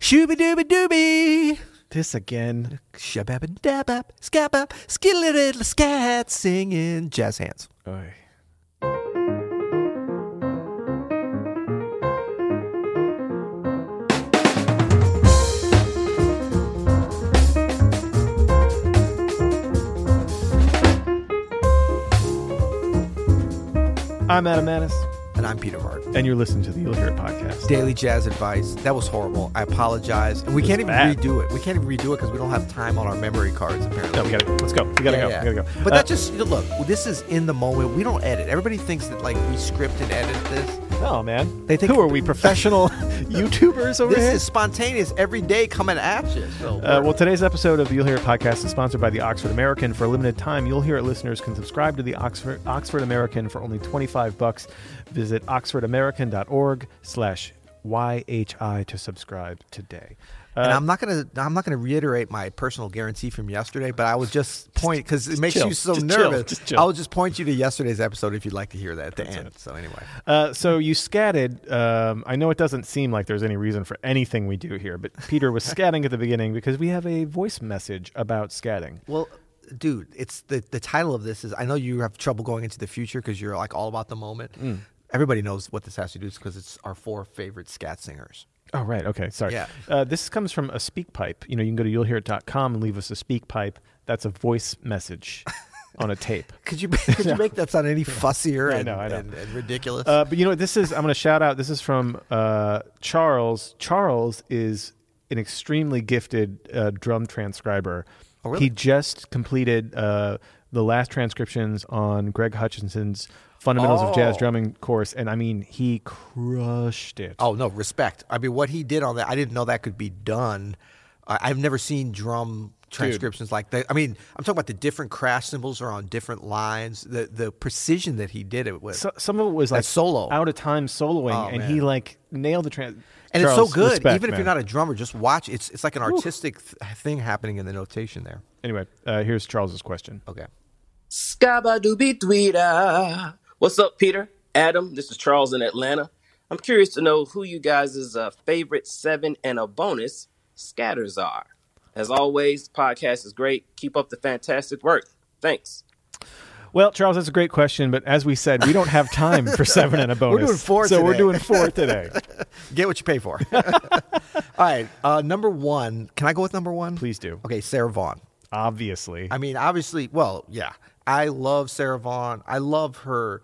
Shooby dooby dooby. This again. Shabab dabab, scabab, skillet scat singing jazz hands. Oy. I'm Adam Maness, And I'm Peter Hart. and you're listening to the You'll Hear It podcast. Daily jazz advice. That was horrible. I apologize. And we can't even bad. redo it. We can't even redo it because we don't have time on our memory cards, apparently. No, we gotta let's go. We gotta Yeah, go. yeah. We gotta go. But Uh, that just look. This is in the moment. We don't edit. Everybody thinks that like we script and edit this. oh man, They think- who are we professional YouTubers over This here? is spontaneous, every day coming at you. So Uh, well, today's episode of the You'll Hear It podcast is sponsored by the Oxford American. For a limited time, You'll Hear It listeners can subscribe to the Oxford Oxford American for only 25 bucks. Visit oxfordamerican.org slash YHI to subscribe today. and Uh, I'm not gonna I'm not gonna reiterate my personal guarantee from yesterday, but I would just point because it makes chill. you so chill. nervous. Just chill. I will just point you to yesterday's episode if you'd like to hear that at the end. So anyway, Uh, so you scatted. Um, I know it doesn't seem like there's any reason for anything we do here, but Peter was scatting at the beginning because we have a voice message about scatting. well, dude, it's the the title of this is I know you have trouble going into the future because you're like all about the moment. Mm. Everybody knows what this has to do because it's our four favorite scat singers. Oh, right. Okay. Sorry. Yeah. Uh, this comes from a speak pipe. You know, you can go to you'llhearit.com and leave us a speak pipe. That's a voice message on a tape. Could you could you make that sound any fussier I and, know, I know. and, and ridiculous? Uh, but you know what? This is, I'm going to shout out. This is from uh, Charles. Charles is an extremely gifted uh, drum transcriber. Oh, really? He just completed uh, the last transcriptions on Greg Hutchinson's Fundamentals of Jazz Oh. Drumming course. And I mean, he crushed it. Oh no, respect. I mean, what he did on that, I didn't know that could be done. I, I've never seen drum transcriptions like that. I mean, I'm talking about the different crash cymbals are on different lines. The the precision that he did it with, So, some of it was like solo. out of time soloing, Oh, and man. he like nailed the trans. and it's so good. respect, Even if man. you're not a drummer, just watch. It's it's like an artistic th- thing happening in the notation there. Anyway, uh, here's Charles's question. Okay. Scabadooby Dweeda. What's up, Peter? Adam, this is Charles in Atlanta. I'm curious to know who you guys' uh, favorite seven and a bonus scatters are. As always, the podcast is great. Keep up the fantastic work. Thanks. Well, Charles, that's a great question, but as we said, we don't have time for seven and a bonus. We're doing four so we're doing four today. Get what you pay for. All right. Uh, number one. Can I go with number one? Please do. Okay, Sarah Vaughan. Obviously, I mean, obviously, well, yeah. I love Sarah Vaughan. I love her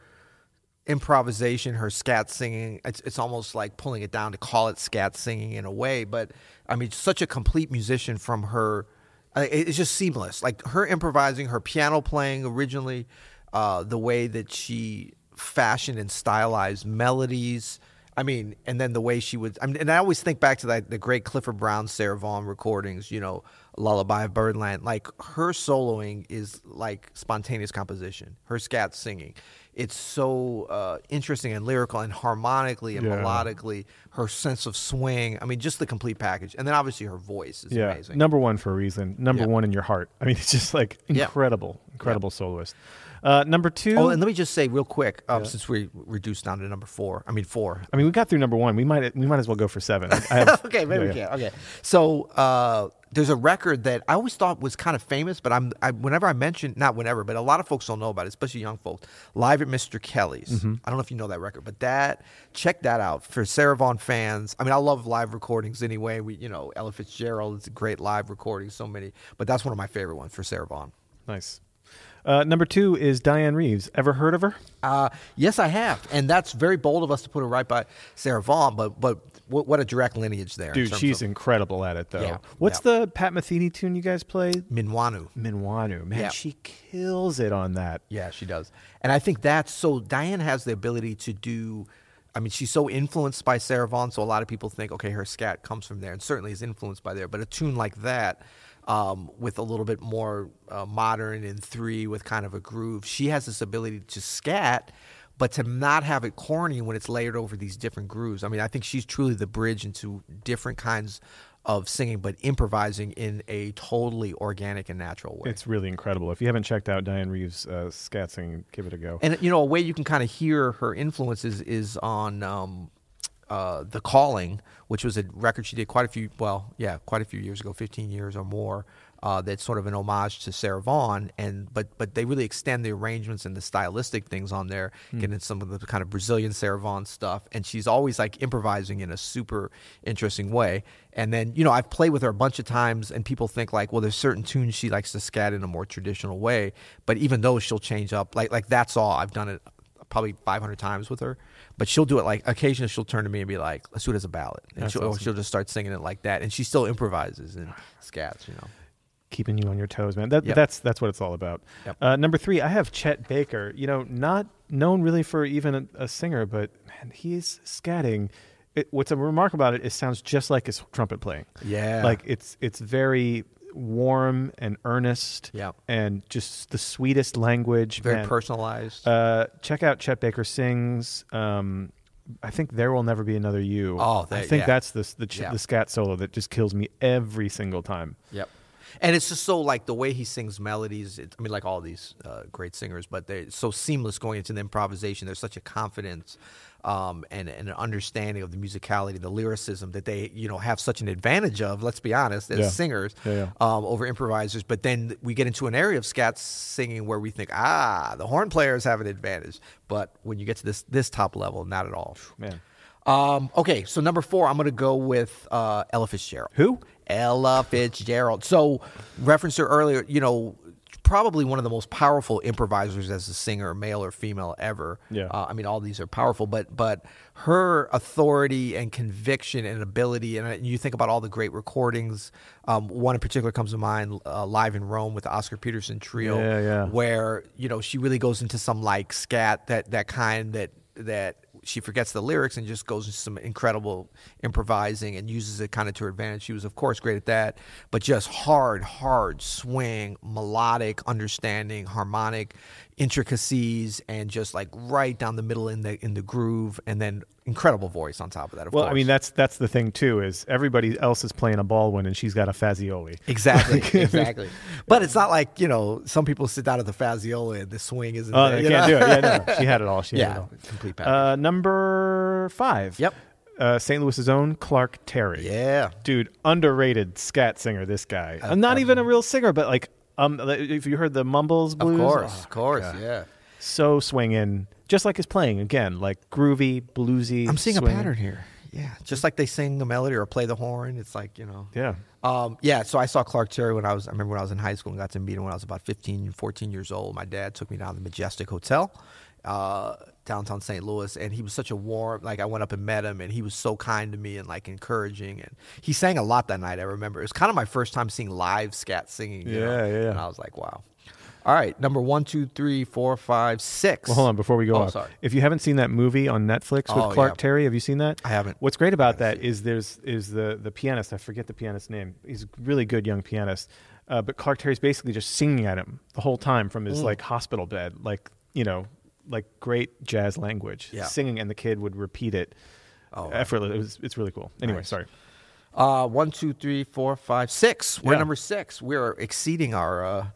improvisation, her scat singing. It's, it's almost like pulling it down to call it scat singing in a way. But I mean, such a complete musician from her. It's just seamless. Like her improvising, her piano playing originally, uh, the way that she fashioned and stylized melodies. I mean, and then the way she would, I mean, and I always think back to that the great Clifford Brown, Sarah Vaughan recordings. You know, Lullaby of Birdland. Like her soloing is like spontaneous composition. Her scat singing, it's so uh, interesting and lyrical and harmonically and Yeah. melodically. Her sense of swing. I mean, just the complete package. And then obviously her voice is yeah, amazing. number one for a reason. Number Yeah. one in your heart. I mean, it's just like incredible, incredible soloist. Uh, number two. Oh, and let me just say real quick, um, since we reduced down to number four. I mean four. I mean, we got through number one. We might we might as well go for seven. I have, okay, maybe yeah, we yeah. can. Okay, so uh, there's a record that I always thought was kind of famous, but I'm I, whenever I mention not whenever, but a lot of folks don't know about it, especially young folks. Live at Mr. Kelly's. Mm-hmm. I don't know if you know that record, but that check that out for Sarah Vaughan fans. I mean, I love live recordings anyway. We you know Ella Fitzgerald is a great live recording, so many, but that's one of my favorite ones for Sarah Vaughan. Nice. Uh, number two is Dianne Reeves. Ever heard of her? Uh, yes, I have, and that's very bold of us to put her right by Sarah Vaughan, but but what, what a direct lineage there. Dude, she's of incredible at it, though. Yeah, What's yeah. the Pat Metheny tune you guys play? Minuano. Minuano. Man, Yeah. she kills it on that. Yeah, she does. And I think that's so Dianne has the ability to do I mean, she's so influenced by Sarah Vaughan, so a lot of people think, okay, her scat comes from there, and certainly is influenced by there. But a tune like that, um, with a little bit more uh, modern in three, with kind of a groove, she has this ability to scat, but to not have it corny when it's layered over these different grooves. I mean, I think she's truly the bridge into different kinds of singing, but improvising in a totally organic and natural way. It's really incredible. If you haven't checked out Dianne Reeves' uh, scat singing, give it a go. And you know, a way you can kind of hear her influences is on um, uh, "The Calling," which was a record she did quite a few, well, yeah, quite a few years ago, 15 years or more. Uh, that's sort of an homage to Sarah Vaughan, and but but they really extend the arrangements and the stylistic things on there, Hmm. get into some of the kind of Brazilian Sarah Vaughan stuff, and she's always like improvising in a super interesting way. And then you know I've played with her a bunch of times, and people think like, well, there's certain tunes she likes to scat in a more traditional way, but even though she'll change up. Like like that's all I've done it probably 500 times with her, but she'll do it like occasionally she'll turn to me and be like, let's do it as a ballad, and That's she'll, awesome. she'll just start singing it like that, and she still improvises and scats, you know. keeping you on your toes, man. That, Yep. That's that's what it's all about. Yep. Uh, number three, I have Chet Baker. You know, not known really for even a, a singer, but man, he's scatting. It, what's a remarkable about it, it sounds just like his trumpet playing. Yeah. like it's it's very warm and earnest. And just the sweetest language. Very man. personalized. Uh, check out Chet Baker sings. Um, I think there will never be another you. Oh, I think yeah. that's the the, ch- Yeah. the scat solo that just kills me every single time. Yep. And it's just so like the way he sings melodies. It, I mean, like all these uh, great singers, but they're so seamless going into the improvisation. There's such a confidence um, and, and an understanding of the musicality, the lyricism that they you know have such an advantage of. Let's be honest, as Yeah. singers Yeah, yeah. Um, over improvisers. But then we get into an area of scat singing where we think, ah, the horn players have an advantage. But when you get to this this top level, not at all. Man, Um, okay, so number four, I'm going to go with uh, Ella Fitzgerald. Who? Ella Fitzgerald. So, referenced her earlier, you know, probably one of the most powerful improvisers as a singer, male or female, ever. Yeah. Uh, I mean, all these are powerful, but but her authority and conviction and ability, and uh, you think about all the great recordings. Um, one in particular comes to mind, uh, live in Rome with the Oscar Peterson trio, Yeah, yeah. where you know she really goes into some like scat that that kind that that she forgets the lyrics and just goes into some incredible improvising and uses it kind of to her advantage. She was of course great at that, but just hard, hard swing, melodic understanding, harmonic intricacies, and just like right down the middle in the in the groove, and then incredible voice on top of that. Of well, course. I mean that's that's the thing too is everybody else is playing a Baldwin and she's got a Fazioli. Exactly, exactly. But it's not like you know some people sit down at the Fazioli and the swing isn't. Oh, there, they you can't know? do it. Yeah, no, she had it all. She had it all. complete package. Uh, number five. Yep. Uh, St. Louis's own Clark Terry. Yeah. dude, underrated scat singer. This guy. I'm not even a real singer, but like, um, if you heard the Mumbles blues, Of course, oh, of course, God. yeah. so swinging, just like his playing again, like groovy, bluesy. I'm seeing a pattern here. Yeah, just like they sing the melody or play the horn, it's like you know. Yeah. Um, yeah, so I saw Clark Terry when I was, I remember when I was in high school and got to meet him when I was about 15, 14 years old. My dad took me down to the Majestic Hotel, uh, downtown St. Louis, and he was such a warm, like I went up and met him and he was so kind to me and like encouraging. And he sang a lot that night, I remember. It was kind of my first time seeing live scat singing. you know, Yeah, yeah, yeah. And I was like, wow. All right, number one, two, three, four, five, six. Well, hold on before we go Oh, sorry. If you haven't seen that movie on Netflix with Oh, Clark yeah. Terry, have you seen that? I haven't. What's great about that is there's is the the pianist. I forget the pianist's name. He's a really good young pianist, uh, but Clark Terry's basically just singing at him the whole time from Mm. his like hospital bed, like you know, like great jazz language, Yeah. singing, and the kid would repeat it. Oh, effortless. It was, it's really cool. Anyway, Nice. sorry. Uh, one, two, three, four, five, six. We're Yeah. number six. We're exceeding our uh,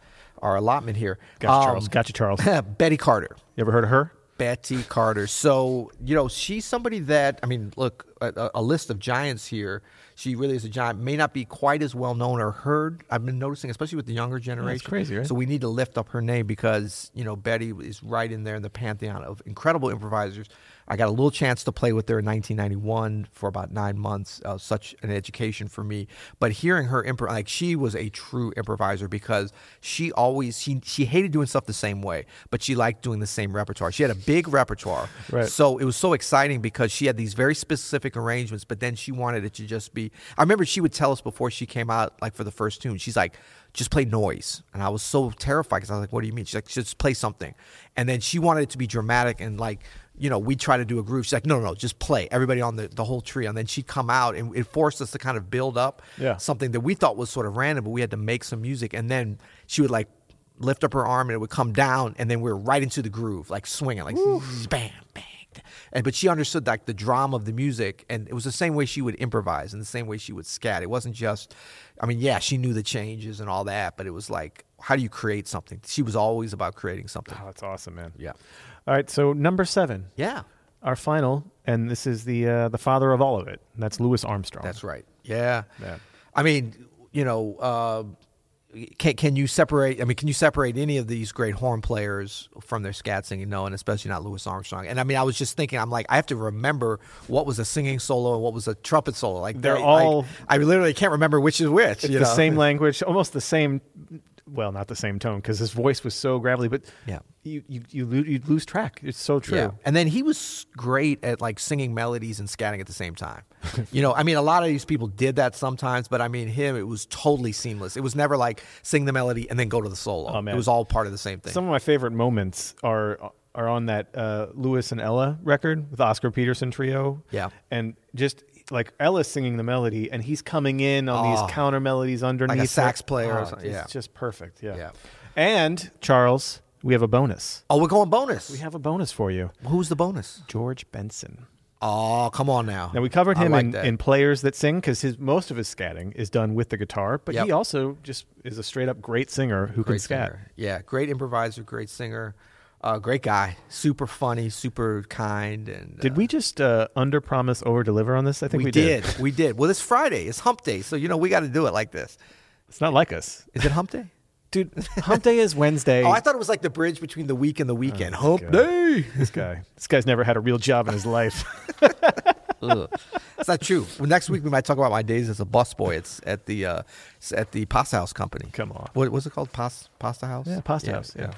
our allotment here. Gotcha, Um, Charles. Gotcha, Charles. Betty Carter. You ever heard of her? Betty Carter. So, you know, she's somebody that, I mean, look, a, a list of giants here. She really is a giant. May not be quite as well known or heard. I've been noticing, especially with the younger generation. That's crazy, right? So we need to lift up her name because, you know, Betty is right in there in the pantheon of incredible improvisers. I got a little chance to play with her in 1991 for about nine months. Uh, such an education for me. But hearing her improv, like she was a true improviser because she always she she hated doing stuff the same way, but she liked doing the same repertoire. She had a big repertoire, Right. so it was so exciting because she had these very specific arrangements, but then she wanted it to just be. I remember she would tell us before she came out, like for the first tune, she's like, "Just play noise," and I was so terrified because I was like, "What do you mean?" She's like, "Just play something," and then she wanted it to be dramatic and like. You know, we try to do a groove. She's like, no, no, no, just play. Everybody on the, the whole tree. And then she'd come out and it forced us to kind of build up Yeah. something that we thought was sort of random, but we had to make some music. And then she would like lift up her arm and it would come down, and then we were right into the groove, like swinging, like bam, bang. And but she understood like the drama of the music, and it was the same way she would improvise and the same way she would scat. It wasn't just, I mean, yeah, she knew the changes and all that, but it was like, how do you create something? She was always about creating something. Oh, that's awesome, man. Yeah, All right, so number seven, yeah. our final, and this is the uh, the father of all of it. And that's Louis Armstrong. That's right. Yeah. Yeah. I mean, you know, uh, can can you separate? I mean, can you separate any of these great horn players from their scat singing? No, and especially not Louis Armstrong. And I mean, I was just thinking, I'm like, I have to remember what was a singing solo and what was a trumpet solo. Like They're all- I, literally can't remember which is which. It's you the know? same language, almost the same. Well, not the same tone because his voice was so gravelly, but Yeah. you you you, lo- you lose track. It's so true. Yeah. And then he was great at like singing melodies and scatting at the same time. you know, I mean, a lot of these people did that sometimes, but I mean, him, it was totally seamless. It was never like sing the melody and then go to the solo. Oh, man. It was all part of the same thing. Some of my favorite moments are uh, are on that uh, Louis and Ella record with Oscar Peterson trio. Yeah. and just like Ella's singing the melody, and he's coming in on Oh. these counter melodies underneath. it. sax player Oh, It's yeah. just perfect. Yeah. Yeah. And Charles, we have a bonus. oh, we're going bonus. We have a bonus for you, Who's the bonus? George Benson. Oh, come on now. Now we covered him like in, in players that sing because his most of his scatting is done with the guitar, but Yep. he also just is a straight up great singer who can scat. singer. Yeah, great improviser, great singer, uh, great guy, super funny, super kind. And Did uh, we just uh, under promise, over deliver on this? I think we, We, did. we did. Well, it's Friday. It's Hump Day, so you know we got to do it like this. It's not like us, Is it Hump Day? dude. Hump Day is Wednesday. Oh, I thought it was like the bridge between the week and the weekend. Oh, Hump God. Day. this guy, this guy's never had a real job in his life. That's not true. Well, next week we might talk about my days as a busboy. It's at the uh, it's at the Pasta House Company. Come on. What was it called? Pas- Pasta House. Yeah, Pasta House, yeah.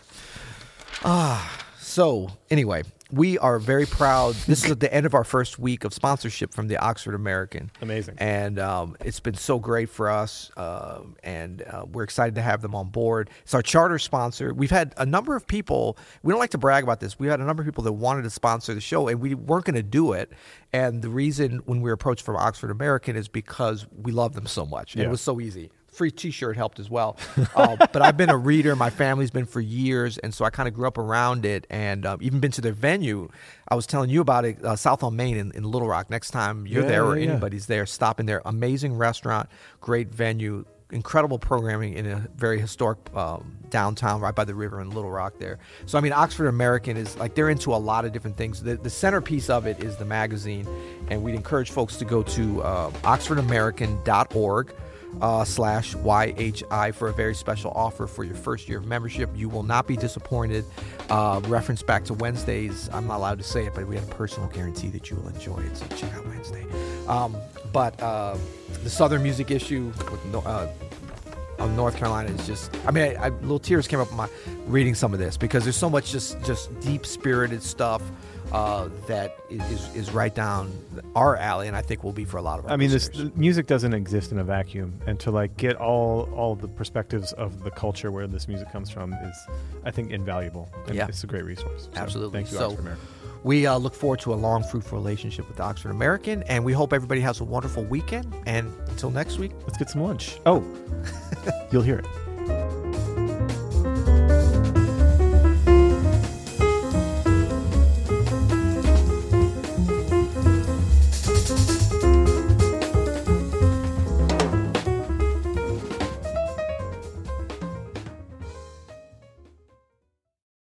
So anyway, we are very proud. This is at the end of our first week of sponsorship from the Oxford American. Amazing. and um, it's been so great for us, um, and uh, we're excited to have them on board. It's our charter sponsor. We've had a number of people. We don't like to brag about this. We had a number of people that wanted to sponsor the show, and we weren't going to do it. And the reason when we were approached from Oxford American is because we love them so much. Yeah. It was so easy. Free T-shirt helped as well, uh, but I've been a reader. My family's been for years, and so I kind of grew up around it, and um, even been to their venue. I was telling you about it, uh, South on Main in, in Little Rock. Next time you're Yeah, there or yeah, yeah. anybody's there, stop in there. Amazing restaurant, great venue, incredible programming in a very historic um, downtown right by the river in Little Rock there. So I mean, Oxford American is like they're into a lot of different things. The, the centerpiece of it is the magazine, and we'd encourage folks to go to uh, oxfordamerican.org uh, slash YHI for a very special offer for your first year of membership. You will not be disappointed. Uh, reference back to Wednesdays. I'm not allowed to say it, but we have a personal guarantee that you will enjoy it. So check out Wednesday. Um, but uh, the Southern music issue with no, uh, of North Carolina is just. I mean, I, I, little tears came up my reading some of this because there's so much just just deep spirited stuff uh, that is is right down our alley, and I think will be for a lot of. I mean, this listeners. music doesn't exist in a vacuum, and to like get all all the perspectives of the culture where this music comes from is, I think, invaluable. And Yeah. it's a great resource. So Absolutely. Thank you, So- Oxford American. We uh, look forward to a long, fruitful relationship with the Oxford American, and we hope everybody has a wonderful weekend. And until next week, Let's get some lunch. Oh, you'll hear it.